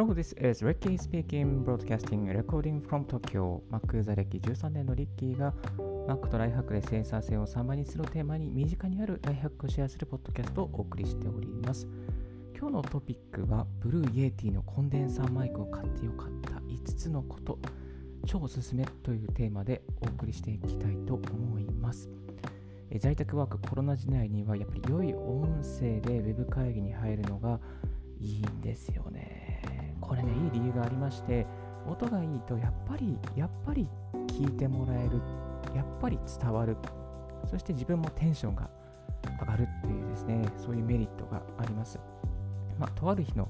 Hello, this is Ricky speaking, broadcasting, recording from Tokyo. Mac 座歴13年のリッキーが Mac とライフハックで生産性を3倍にするテーマに身近にあるライフハックをシェアするポッドキャストをお送りしております。今日のトピックは、 Blue Yeti のコンデンサーマイクを買ってよかった5つのこと、超おすすめというテーマでお送りしていきたいと思います。在宅ワークコロナ時代にはやっぱり良い音声で Web 会議に入るのがいいんですよね。これね、いい理由がありまして、音がいいとやっぱり、やっぱり聞いてもらえる、やっぱり伝わる、そして自分もテンションが上がるっていうですね、そういうメリットがあります。まあ、とある日の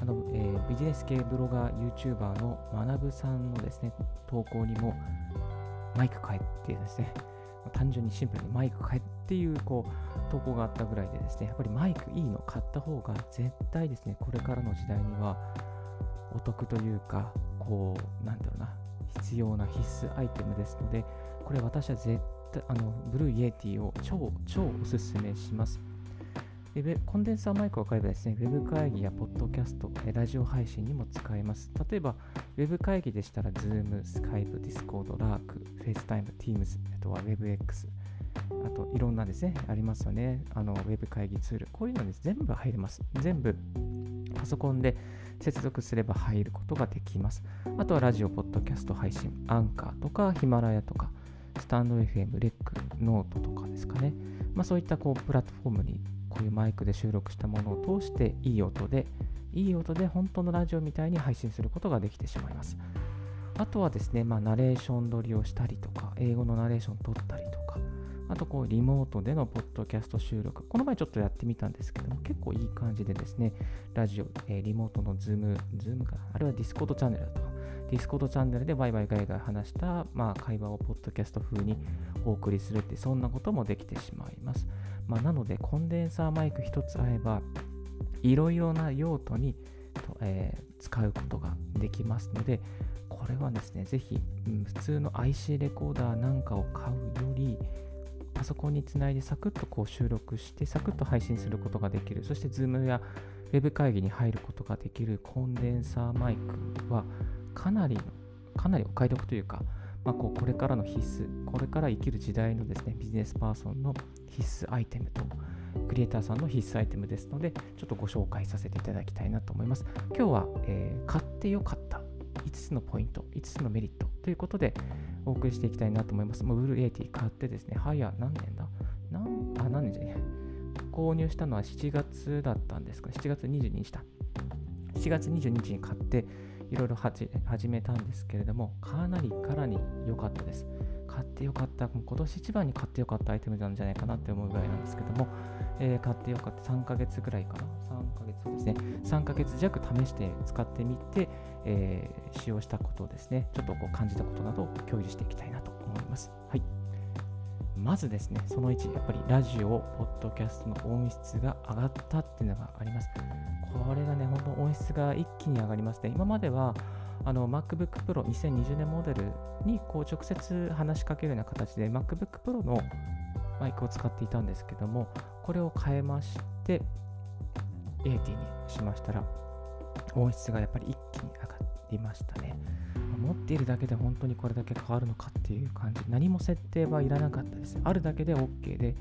あの、えー、ビジネス系ブロガー、YouTuber の学さんのですね、投稿にもマイク変えってですね、単純にシンプルにマイク買えっていうこう投稿があったぐらいでですね、やっぱりマイクいいの買った方が絶対ですね、これからの時代にはお得というか、こう、なんだろうな、必要な必須アイテムですので、これ私は絶対、あの、 Blue Yeti を超、超おすすめします。でコンデンサーマイクを買えばですね、ウェブ会議やポッドキャスト、ラジオ配信にも使えます。例えば、ウェブ会議でしたら、Zoom、Skype、Discord、Lark、FaceTime、Teams、あとは Webex、あといろんなですね、ありますよね。あの、ウェブ会議ツール。こういうのに全部入れます。全部パソコンで接続すれば入ることができます。あとはラジオ、ポッドキャスト配信、アンカーとかヒマラヤとか、スタンド FM、レック、ノートとかですかね。まあそういったこうプラットフォームにこういうマイクで収録したものを通していい音でいい音で本当のラジオみたいに配信することができてしまいます。あとはですね、まあ、ナレーション撮りをしたりとか、英語のナレーション撮ったりとか、あとこうリモートでのポッドキャスト収録、この前ちょっとやってみたんですけども、結構いい感じでですね、ラジオ、えー、リモートの Zoom、Zoom か、あれは Discord チャンネルだとか、 Discord チャンネルでワイワイガヤガヤ話した、まあ、会話をポッドキャスト風にお送りするって、そんなこともできてしまいます。まあ、なので、コンデンサーマイク1つあれば、いろいろな用途に、えー、使うことができますので、これはですね、ぜひ、うん、普通の IC レコーダーなんかを買うより、パソコンにつないでサクッとこう収録して、サクッと配信することができる、そして Zoom や Web 会議に入ることができる。コンデンサーマイクは、かなり、かなりお買い得というか、まあ、こうこれからの必須、これから生きる時代のですね、ビジネスパーソンの必須アイテムと、クリエイターさんの必須アイテムですので、ちょっとご紹介させていただきたいなと思います。今日は、えー、買ってよかった。5つのポイント、5つのメリットということでお送りしていきたいなと思います。もうブルーエイティ買ってですね、はや何年だ？何あ、何年じゃない購入したのは7月だったんですか ?7 月22日だ。7月22日に買って、いろいろ始めたんですけれども、かなりからに良かったです。買ってよかった、今年一番に買ってよかったアイテムなんじゃないかなって思うぐらいなんですけども、えー、買ってよかった3ヶ月ぐらいかな、3ヶ月ですね、3ヶ月弱試して使ってみて、えー、使用したことをですね、ちょっとこう感じたことなどを共有していきたいなと思います。はい。まずですね、その1、やっぱりラジオ、ポッドキャストの音質が上がったっていうのがあります。これがね、本当音質が一気に上がりますね。今までは、あの MacBook Pro 2020年モデルにこう直接話しかけるような形で MacBook Pro のマイクを使っていたんですけども、これを変えまして、80にしましたら、音質がやっぱり一気に上がりましたね。持っているだけで本当にこれだけ変わるのかっていう感じ。何も設定はいらなかったです。あるだけで OK で、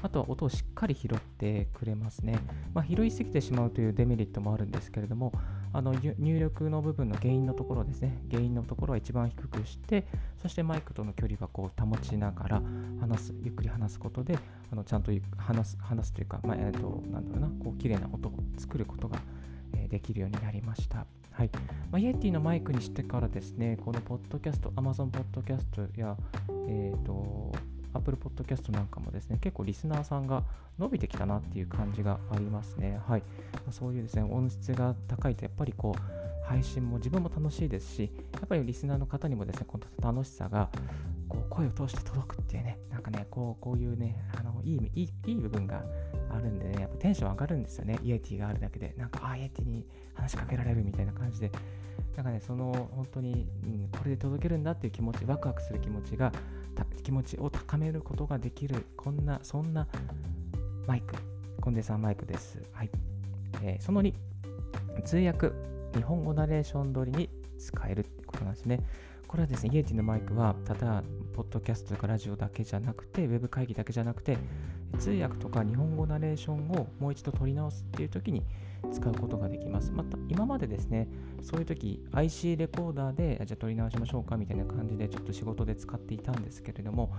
あとは音をしっかり拾ってくれますね。まあ、拾いすぎてしまうというデメリットもあるんですけれども、あの入力の部分の原因のところですね、原因のところは一番低くして、そしてマイクとの距離はこう保ちながら話す、ゆっくり話すことで、あのちゃんと話す話すというか、まあ、えー、となんだろうな、こう綺麗な音を作ることが、できるようになりました。はい。まあ、イエティのマイクにしてからですね、このポッドキャスト、Amazon ポッドキャストや、えっ、ー、と、Apple Podcast なんかもですね、結構リスナーさんが伸びてきたなっていう感じがありますね。はい。そういうですね、音質が高いと、やっぱりこう、配信も自分も楽しいですし、やっぱりリスナーの方にもですね、この楽しさが、こう、声を通して届くっていうね、なんかね、こう、こういうね、あの、いい、いい、いい部分があるんでね、やっぱテンション上がるんですよね、イエティがあるだけで。なんか、あ、イエティに話しかけられるみたいな感じで。なんかね、その、本当に、うん、これで届けるんだっていう気持ち、ワクワクする気持ちが、気持ちを高めることができる、こんな、そんなマイク、コンデンサーマイクです。はい。えー、その2、通訳、日本語ナレーション通りに使えるってことなんですね。これはですね、イエティのマイクは、ただ、ポッドキャストとかラジオだけじゃなくて、ウェブ会議だけじゃなくて、通訳とか日本語ナレーションをもう一度取り直すっていう時に使うことができます。また、今までですね、そういう時 IC レコーダーで、じゃあ取り直しましょうかみたいな感じで、ちょっと仕事で使っていたんですけれども、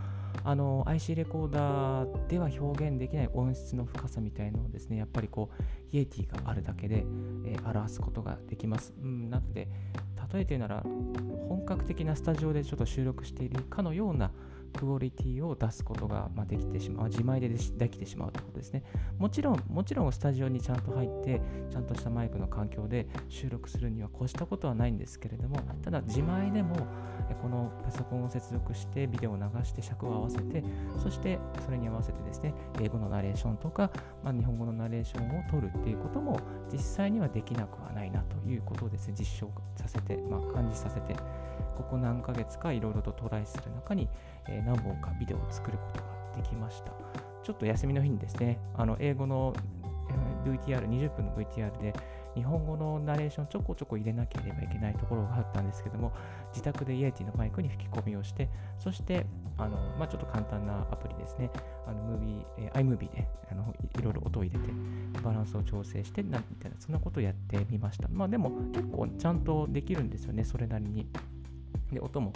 あの、IC レコーダーでは表現できない音質の深さみたいのをですね、やっぱりこう、イエティがあるだけで、えー、表すことができます。うん、なので、例えて言うなら、本格的なスタジオでちょっと収録しているかのようなクオリティを出すことができてしまう、自前でできてしまうということですね。もちろん、もちろんスタジオにちゃんと入って、ちゃんとしたマイクの環境で収録するには越したことはないんですけれども、ただ自前でもこのパソコンを接続してビデオを流して尺を合わせて、そしてそれに合わせてですね、英語のナレーションとか、まあ、日本語のナレーションを取るっていうことも実際にはできなくはないなということをですね、実証させて、まあ、感じさせて、ここ何ヶ月かいろいろとトライする中に、えー、何本かビデオを作ることができました。ちょっと休みの日にですね、あの英語の VTR、20分の VTR で日本語のナレーションちょこちょこ入れなければいけないところがあったんですけども、自宅でイエティのマイクに吹き込みをして、そしてあの、まあ、ちょっと簡単なアプリですね、あのムービー、えー、iMovie であのいろいろ音を入れて、バランスを調整して、なみたいな、そんなことをやってみました。まあでも結構ちゃんとできるんですよね、それなりに。で、音も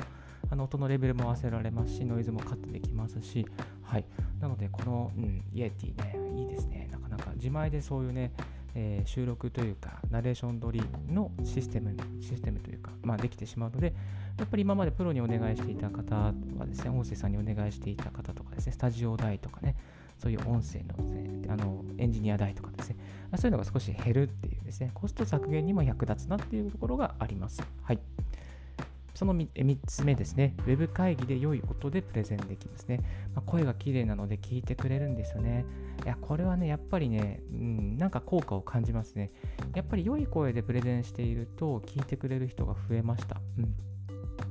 あの音のレベルも合わせられますし、ノイズもカットできますし、はい。なので、この、うん、イエティね、いいですね。なかなか自前でそういうね、えー、収録というか、ナレーション撮りのシステム、システムというか、まあ、できてしまうので、やっぱり今までプロにお願いしていた方はですね、音声さんにお願いしていた方とかですね、スタジオ代とかね、そういう音声の,、ね、あのエンジニア代とかですね、そういうのが少し減るっていうですね、コスト削減にも役立つなっていうところがあります。はい。その 3, 3つ目ですね、ウェブ会議で良い音でプレゼンできますね。まあ、声が綺麗なので聞いてくれるんですよね。いや、これはね、やっぱりね、うん、なんか効果を感じますね。やっぱり良い声でプレゼンしていると聞いてくれる人が増えました。うん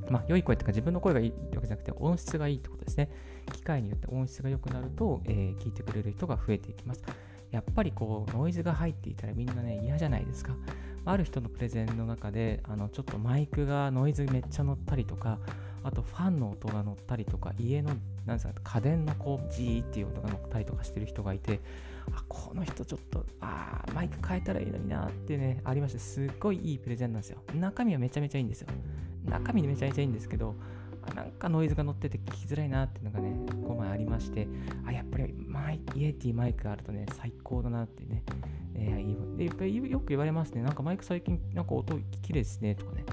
まあ、良い声っていうか自分の声がいいってわけじゃなくて音質がいいってことですね。機械によって音質が良くなると、えー、聞いてくれる人が増えていきます。やっぱりこうノイズが入っていたらみんなね嫌じゃないですか。ある人のプレゼンの中であのちょっとマイクがノイズめっちゃ乗ったりとかあとファンの音が乗ったりとか家のなんですか家電のこうジーっていう音が乗ったりとかしてる人がいてあこの人ちょっとあマイク変えたらいいのになってねありましてすっごいいいプレゼンなんですよ。中身はめちゃめちゃいいんですよ。中身めちゃめちゃいいんですけどなんかノイズが乗ってて聞きづらいなっていうのがね、5枚ありまして、あ、やっぱりマイイエティマイクがあるとね、最高だなってね、えー、でやっぱりよく言われますね。なんかマイク最近なんか音綺麗ですねとかね、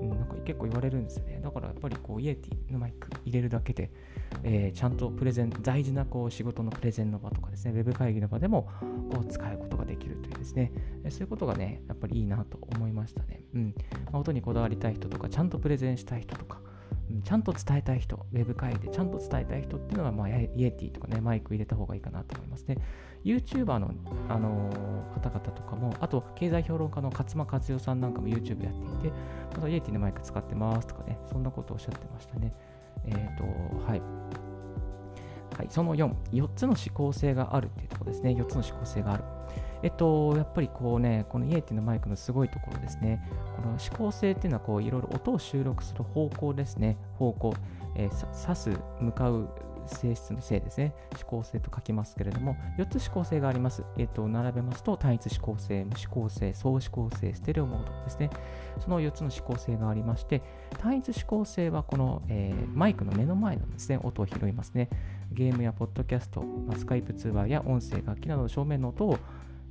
うん、なんか結構言われるんですよね。だからやっぱりこうイエティのマイク入れるだけで、えー、ちゃんとプレゼン、大事なこう仕事のプレゼンの場とかですね、ウェブ会議の場でもこう使うことができるというですね、えそういうことがね、やっぱりいいなと思いましたね。うん。まあ、音にこだわりたい人とか、ちゃんとプレゼンしたい人とか、ちゃんと伝えたい人、ウェブ会議でちゃんと伝えたい人っていうのは、まあ、イエティとかね、マイク入れた方がいいかなと思いますね。YouTuber の、あのー、方々とかも、あと、経済評論家の勝間和代さんなんかも YouTube やっていて、またイエティのマイク使ってますとかね、そんなことをおっしゃってましたね。えっ、ー、と、はい。はい、その4、4つの指向性があるっていうところですね。4つの指向性がある。えっと、やっぱりこうね、このイエティのマイクのすごいところですね。この指向性っていうのは、こう、いろいろ音を収録する方向ですね。方向。えー、指す、向かう性質の性ですね。指向性と書きますけれども、4つ指向性があります。えっ、と、並べますと、単一指向性、無指向性、相指向性、ステレオモードですね。その4つの指向性がありまして、単一指向性はこの、えー、マイクの目の前のですね、音を拾いますね。ゲームやポッドキャスト、スカイプ通話や音声、楽器などの正面の音を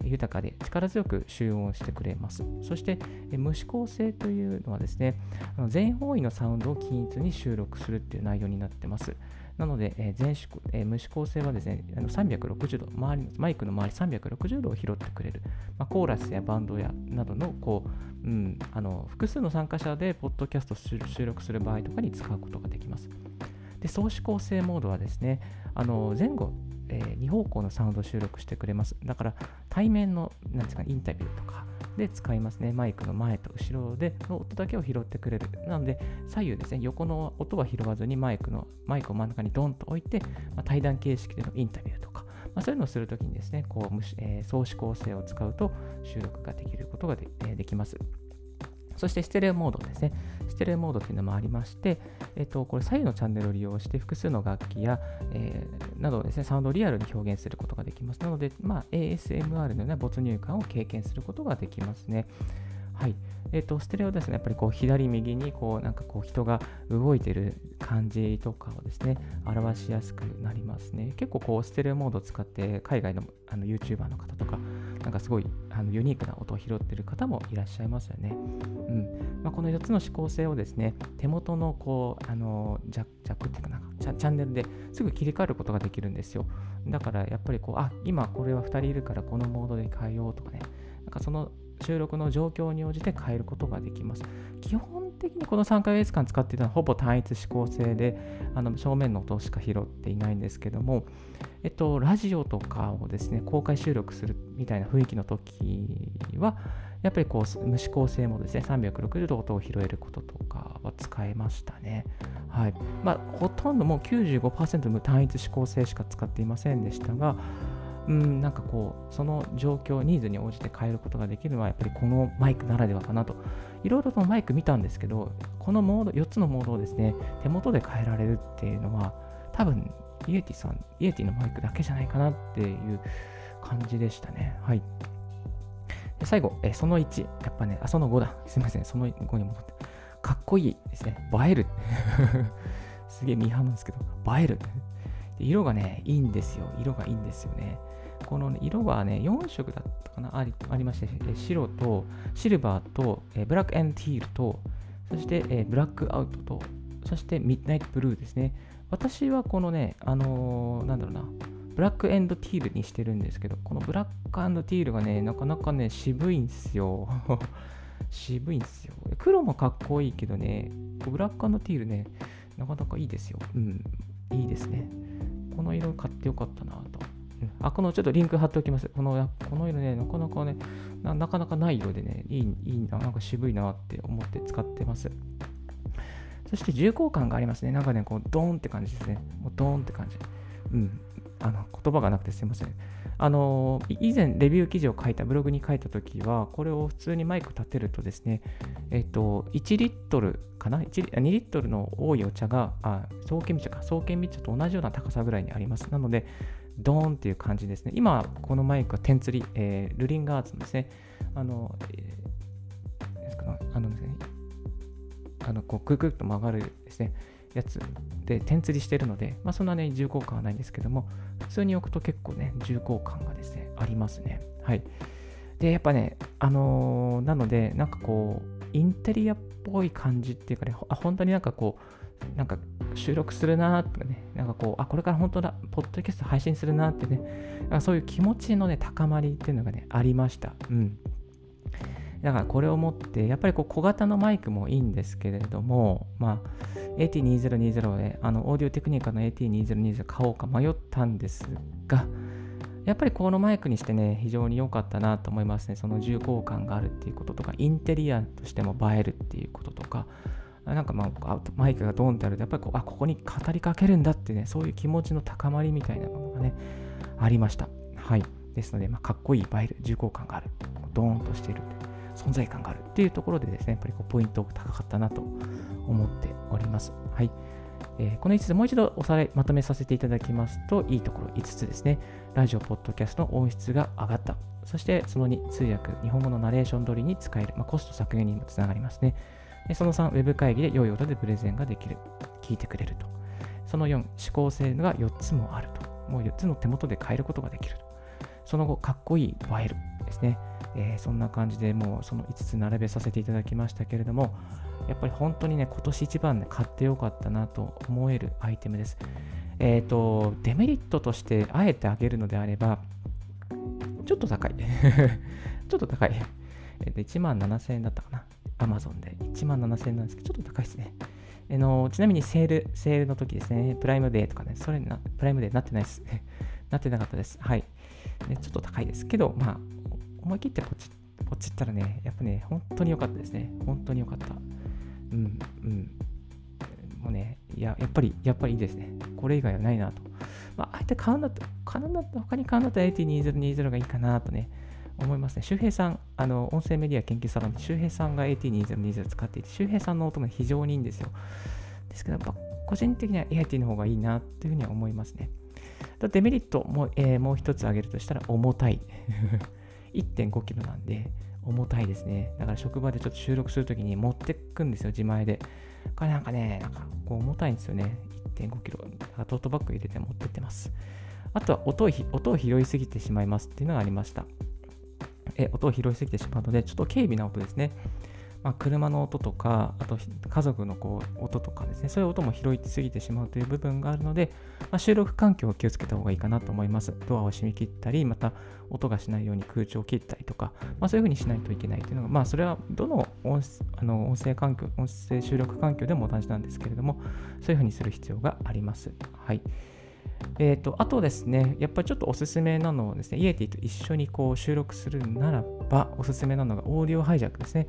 豊かで力強く集音してくれます。そして、無指向性というのはですね、全方位のサウンドを均一に収録するっていう内容になってます。なので、全指えー、無指向性はですね、360度、周りマイクの周り360度を拾ってくれる、まあ、コーラスやバンドやなどのこう、うん、あの複数の参加者でポッドキャスト収録する場合とかに使うことができます。で、相指向性モードはですね、あの前後、えー、2方向のサウンドを収録してくれます。だから対面のなんですかインタビューとかで使いますね。マイクの前と後ろでの音だけを拾ってくれる。なので左右ですね、横の音は拾わずにマイクのマイクを真ん中にドンと置いて、まあ、対談形式でのインタビューとか、まあ、そういうのをするときにですね、こう、えー、相指向性を使うと収録ができることがで,、えー、できます。そしてステレオモードですね。ステレオモードというのもありまして、えっと、これ左右のチャンネルを利用して複数の楽器や、えー、などですね、サウンドをリアルに表現することができます。なので、まあ、ASMR のような没入感を経験することができますね。はい。えっ、と、ステレオですね、やっぱりこう左右にこうなんかこう人が動いてる感じとかをですね、表しやすくなりますね。結構こうステレオモードを使って海外のあの YouTuber の方とか、なんかすごいあのユニークな音を拾ってる方もいらっしゃいますよね。うんまあ、この4つの指向性をですね、手元のこうあのジャックっていうかなチャ、チャンネルですぐ切り替えることができるんですよ。だからやっぱりこう、あ、今これは2人いるからこのモードで変えようとかね、なんかその収録の状況に応じて変えることができます。基本的にこの3ヶ月間使っていたのはほぼ単一指向性で、あの正面の音しか拾っていないんですけども、えっと、ラジオとかをですね、公開収録するみたいな雰囲気の時は、やっぱりこう無指向性もですね、360度音を拾えることとかは使えましたね。はい。まあ、ほとんどもう95%無単一指向性しか使っていませんでしたが、うん、なんかこう、その状況、ニーズに応じて変えることができるのは、やっぱりこのマイクならではかなと。いろいろとマイク見たんですけど、このモード、4つのモードをですね、手元で変えられるっていうのは、多分、イエティさん、イエティのマイクだけじゃないかなっていう感じでしたね。はい。で最後、えその1、やっぱね、あ、その5だ。すみません、その5に戻って。かっこいいですね。映える。すげえミーハーなんですけど、映える。で色がね、いいんですよ。色がいいんですよね。この、ね、色はね、4色だったかなありありまして、え白とシルバーと、えブラックエンティールと、そして、えブラックアウトと、そしてミッドナイトブルーですね。私はこのね、あのー、なんだろうな、ブラックエンドティールにしてるんですけど、このブラックエンドティールがね、なかなかね、渋いんですよ。渋いんですよ。黒もかっこいいけどね、ブラックエンドティールね、なかなかいいですよ。うん、いいですね。この色買ってよかったなと。あ、このちょっとリンク貼っておきます。このこの色ね、なかなかねな、なかなかない色でね、いい、いいな、なんか渋いなって思って使ってます。そして重厚感がありますね。なんかね、こう、ドーンって感じですね。もうドーンって感じ。うん。あの、言葉がなくてすいません。あの、以前レビュー記事を書いた、ブログに書いたときは、これを普通にマイク立てるとですね、えっと、1リットルかな ?2 リットルの多いお茶が、あ、創建茶か、創建茶と同じような高さぐらいにあります。なので、ドーンっていう感じですね。今、このマイクは点釣り、えー、ルリンガーツのですね、あの、えー、あのですね、あの、こう、くるくると曲がるですね、やつで点釣りしてるので、まあ、そんなね、重厚感はないんですけども、普通に置くと結構ね、重厚感がですね、ありますね。はい。で、やっぱね、あのー、なので、なんかこう、インテリアっぽい感じっていうかね、あ本当になんかこう、なんか収録するなとかね、なんかこう、あ、これから本当だ、ポッドキャスト配信するなってね、そういう気持ちのね、高まりっていうのがね、ありました。うん。だからこれを持って、やっぱりこう小型のマイクもいいんですけれども、まあ、AT2020 で、あの、オーディオテクニカの AT2020 買おうか迷ったんですが、やっぱりこのマイクにしてね、非常に良かったなと思いますね。その重厚感があるっていうこととか、インテリアとしても映えるっていうこととか、なんかまあ、マイクがドーンってあると、やっぱりこう、あ、ここに語りかけるんだってね、そういう気持ちの高まりみたいなものがね、ありました。はい。ですので、まあ、かっこいい、映える、重厚感がある、ドーンとしている。存在感があるっていうところでですね、やっぱりこうポイント高かったなと思っております。はい。えー、この5つもう一度おさらいまとめさせていただきますと、いいところ5つですね。ラジオ、ポッドキャストの音質が上がった。そしてその2、通訳、日本語のナレーション通りに使える。まあ、コスト削減にもつながりますね。その3、ウェブ会議で良い音でプレゼンができる。聞いてくれると。その4、指向性が4つもあると。もう4つの手元で変えることができると。その後、かっこいい映えるですね。えー、そんな感じでもうその5つ並べさせていただきましたけれども、やっぱり本当にね、今年一番ね、買ってよかったなと思えるアイテムです。えっ、ー、と、デメリットとしてあえてあげるのであれば、ちょっと高い。ちょっと高い。えっ、と、1万7000円だったかな。Amazon で1万7000円なんですけど、ちょっと高いですね。あのちなみにセール、セールの時ですね、プライムデーとかね、それな、プライムデーなってないです。なってなかったです。はい。ね、ちょっと高いですけど、まあ、思い切ってポチポチったらね、やっぱね、本当に良かったですね。本当に良かった。うん、うん。もうね、いや、やっぱり、やっぱりいいですね。これ以外はないなと。まあ、あえて買うんだった、買うんだった、他に買うんだったら AT2020 がいいかなとね、思いますね。周平さん、あの音声メディア研究サロンで周平さんが AT2020 使っていて、周平さんの音が非常にいいんですよ。ですけど、やっぱ個人的には AT の方がいいなというふうには思いますね。デメリットも,、えー、もう一つ挙げるとしたら重たい。1.5キロなんで重たいですね。だから職場でちょっと収録するときに持ってくんですよ、自前で。これなんかね、なんかこう重たいんですよね。1.5キロ。トートバッグ入れて持ってってます。あとは音を音を拾いすぎてしまいますっていうのがありました。え音を拾いすぎてしまうので、ちょっと軽微な音ですね。まあ、車の音とか、あと家族のこう音とかですね、そういう音も拾いすぎてしまうという部分があるので、まあ、収録環境を気をつけた方がいいかなと思います。ドアを閉め切ったり、また音がしないように空調を切ったりとか、まあ、そういうふうにしないといけないというのが、まあ、それはどの音あの音声環境、音声収録環境でも同じなんですけれども、そういうふうにする必要があります。はい。えーと、あとですね、やっぱりちょっとおすすめなのをですね、 Yeti と一緒にこう収録するならば、おすすめなのが Audio Hijack ですね。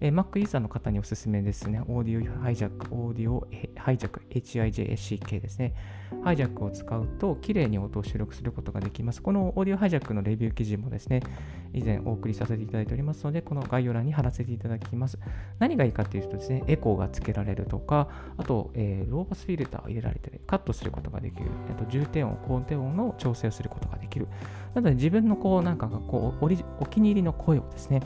えー、Mac ユーザーの方におすすめですね。 Audio Hijack、Audio Hijack、HIJACK ですね。 Hijack を使うと、綺麗に音を収録することができます。この Audio Hijack のレビュー記事もですね、以前お送りさせていただいておりますので、この概要欄に貼らせていただきます。何がいいかというとですね、エコーがつけられるとか、あと、えー、ローバスフィルターを入れられて、カットすることができる。重低音、高低音の調整をすることができる。なので自分のこう、なんかこうおお気に入りの声をですね、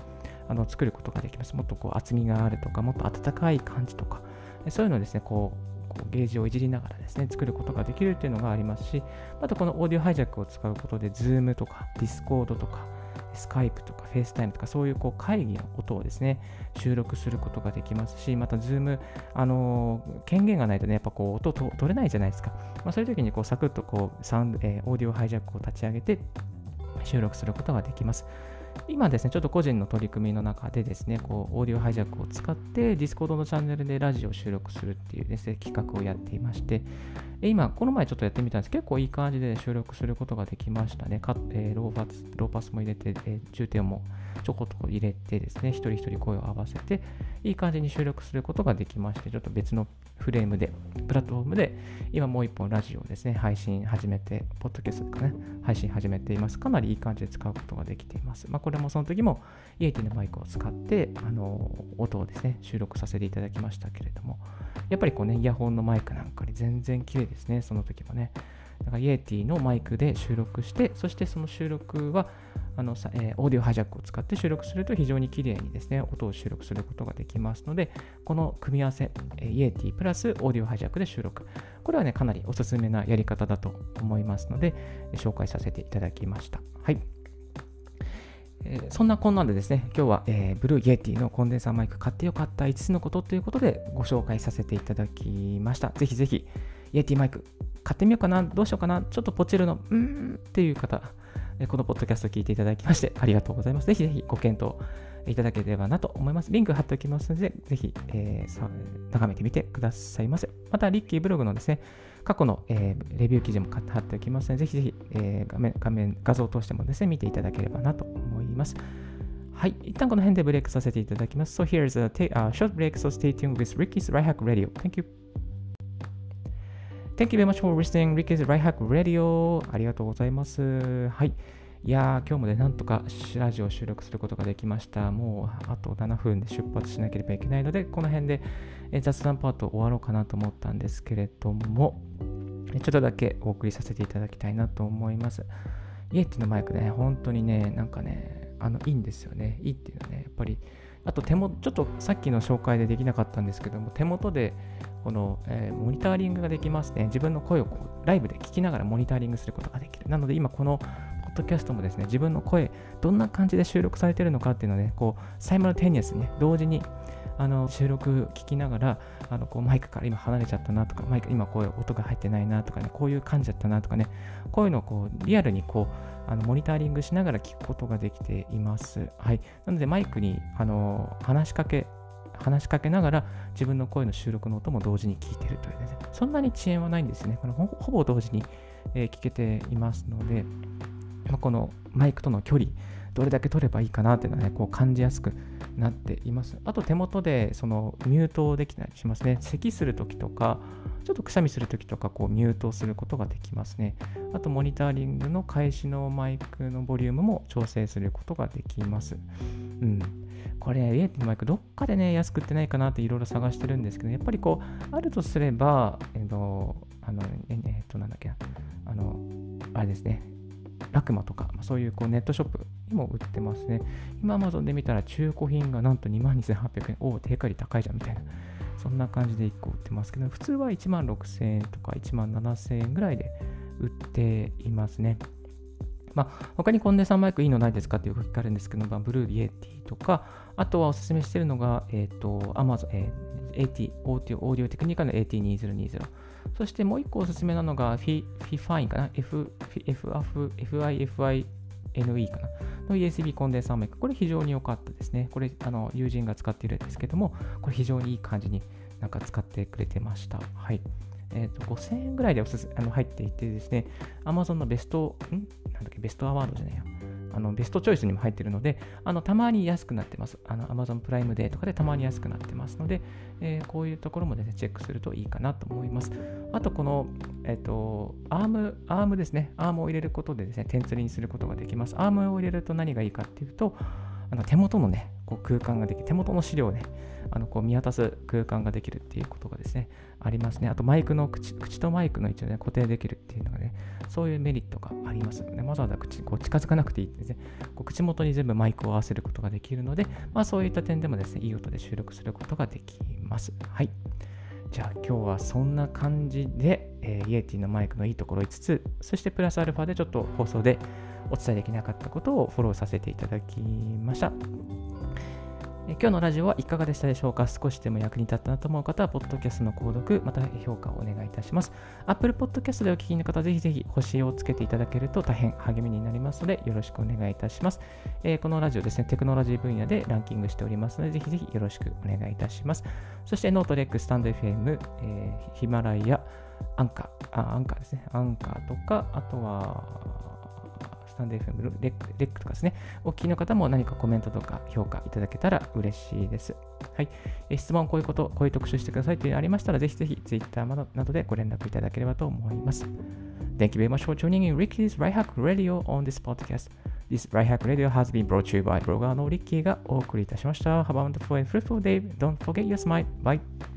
あの作ることができます。もっとこう厚みがあるとか、もっと温かい感じとか、そういうのをですね、こう、ゲージをいじりながらですね、作ることができるっていうのがありますし、あとこのオーディオハイジャックを使うことで、Zoom とか Discord とか、Skype とか FaceTime とかそういうこう会議の音をですね、収録することができますし、また Zoom、あのー、権限がないとね、やっぱこう音取れないじゃないですか。まあ、そういう時にこうサクッとこうサウンド、えー、 Audio Hijack を立ち上げて収録することができます。今ですね、ちょっと個人の取り組みの中でですね、こう、 Audio Hijack を使って、Discord のチャンネルでラジオを収録するっていうですね、企画をやっていまして、今、この前ちょっとやってみたんですけど結構いい感じで収録することができましたね。かえー、ローパスローパスも入れて、えー、重点もちょこっと入れてですね、一人一人声を合わせて、いい感じに収録することができまして、ちょっと別のフレームで、プラットフォームで、今もう一本ラジオをですね、配信始めて、ポッドキャストとかね、配信始めています。かなりいい感じで使うことができています。まあ、これもその時も、イエティのマイクを使って、あの、音をですね、収録させていただきましたけれども、やっぱりこうね、イヤホンのマイクなんかに全然綺麗ですね、その時もね。だからイエティのマイクで収録して、そしてその収録は、あのえー、 Audio Hijack を使って収録すると非常に綺麗にですね、音を収録することができますので、この組み合わせ、えー、 Yeti プラス Audio Hijack で収録。これはね、かなりおすすめなやり方だと思いますので、紹介させていただきました。はい。えー、そんなこんなでですね、今日は、えー、 Blue Yeti のコンデンサーマイク買ってよかった5つのことということでご紹介させていただきました。ぜひぜひ、 Yeti マイク買ってみようかな、どうしようかな、ちょっとポチるの、うーんっていう方、このポッドキャスト聞いていただきましてありがとうございます。ぜひぜひご検討いただければなと思います。リンク貼っておきますので、ぜひ、えー、眺めてみてくださいませ。また、リッキーブログのですね、過去の、えー、レビュー記事も貼っておきますので、ぜひぜひ、えー、画面画面、画像を通してもですね、見ていただければなと思います。はい。一旦この辺でブレイクさせていただきます。So here's a, a short break, so stay tuned with Ricky's Right Hack Radio. Thank you. Thank you very much for listening Ricky's Right Hack Radio. ありがとうございます。はい。いやー、今日もね、なんとかラジオを収録することができました。もうあと7分で出発しなければいけないので、この辺で雑談パート終わろうかなと思ったんですけれども、ちょっとだけお送りさせていただきたいなと思います。イエティのマイクね、本当にね、なんかね、あの、いいんですよね。いいっていうのはね、やっぱり、あと手元、ちょっとさっきの紹介でできなかったんですけども、手元でこの、えー、モニタリングができますね。自分の声をこうライブで聞きながらモニタリングすることができる。なので今このッドキャストもですね、自分の声、どんな感じで収録されてるのかっていうのをね、こう、サイマルテニアスにね、同時にあの収録聞きながら、あのこうマイクから今離れちゃったなとか、マイク今こういう音が入ってないなとかね、こういう感じだったなとかね、こういうのをこうリアルにこうあのモニタリングしながら聞くことができています。はい。なのでマイクにあの話しかけ、話しかけながら自分の声の収録の音も同時に聞いているというね、そんなに遅延はないんですね。このほぼ同時に、え、聞けていますので、ま、このマイクとの距離どれだけ取ればいいかなっていうのはね、こう感じやすくなっています。あと手元でそのミュートできたりしますね。咳するときとか、ちょっとくしゃみするときとか、こうミュートすることができますね。あとモニタリングの開始のマイクのボリュームも調整することができます。うん。これ、イエティのマイク、どっかでね、安く売ってないかなっていろいろ探してるんですけど、やっぱりこう、あるとすれば、えっと、あの、えっと、なんだっけあの、あれですね、ラクマとか、まあそういうこうネットショップにも売ってますね。今、Amazon で見たら中古品がなんと22,800円。おお、定価より高いじゃんみたいな。そんな感じで1個売ってますけど、普通は1万6000円とか1万7000円ぐらいで売っていますね。まあ、他にコンデンサーマイクいいのないですかってよく聞かれるんですけど、まあ、 Blue Yeti とか、あとはおすすめしてるのが、えっ、ー、と、Amazon、えー、AT、オーディオ、オーディオテクニカの AT2020。そしてもう一個おすすめなのが、フィフィファインかな ?F、F、NE かなの USB コンデンサーマイク。これ非常に良かったですね。これ、あの、友人が使っているんですけども、これ非常にいい感じになんか使ってくれてました。はい。えーと、5000円ぐらいでおすすあの入っていてですね、Amazon のベスト、ん？なんだっけ、ベストアワードじゃないや。あのベストチョイスにも入ってるので、あのたまに安くなってます。あの Amazon プライムデーとかでたまに安くなってますので、えー、こういうところもですね、チェックするといいかなと思います。あと、この、えっ、ー、と、アーム、アームですね。アームを入れることでですね、天吊りにすることができます。アームを入れると何がいいかっていうと、あの手元のね、こう空間ができる手元の資料をね、あのこう見渡す空間ができるっていうことがですね、ありますね。あとマイクの口口とマイクの位置を、ね、固定できるっていうのがね、そういうメリットがありますので、わざわざ口こう近づかなくていいですね。こう口元に全部マイクを合わせることができるので、まあ、そういった点でもですね、いい音で収録することができます。はい。じゃあ今日はそんな感じで、えー、イエティのマイクのいいところ5つ、そしてプラスアルファでちょっと放送でお伝えできなかったことをフォローさせていただきました。今日のラジオはいかがでしたでしょうか？少しでも役に立ったなと思う方は、ポッドキャストの購読、また評価をお願いいたします。Apple Podcast でお聞きの方は、ぜひぜひ星をつけていただけると大変励みになりますので、よろしくお願いいたします。えー、このラジオですね、テクノロジー分野でランキングしておりますので、ぜひぜひよろしくお願いいたします。そして、ノートレック、スタンド FM、えー、ヒマラヤ、アンカー、あ、アンカーですね、アンカーとか、あとは、スタンド FM レックレックとかですね、お聞きの方も何かコメントとか評価いただけたら嬉しいです。はい。え質問、こういうこと、こういう特集してくださいというのありましたら、ぜひぜひ Twitter などでご連絡いただければと思います。Thank you very much for tuning in Ricky's Right Hack Radio on this podcast. This Right Hack Radio has been brought to you by ブロガーのリッキーがお送りいたしました。Have a wonderful and fruitful day. Don't forget your smile. Bye.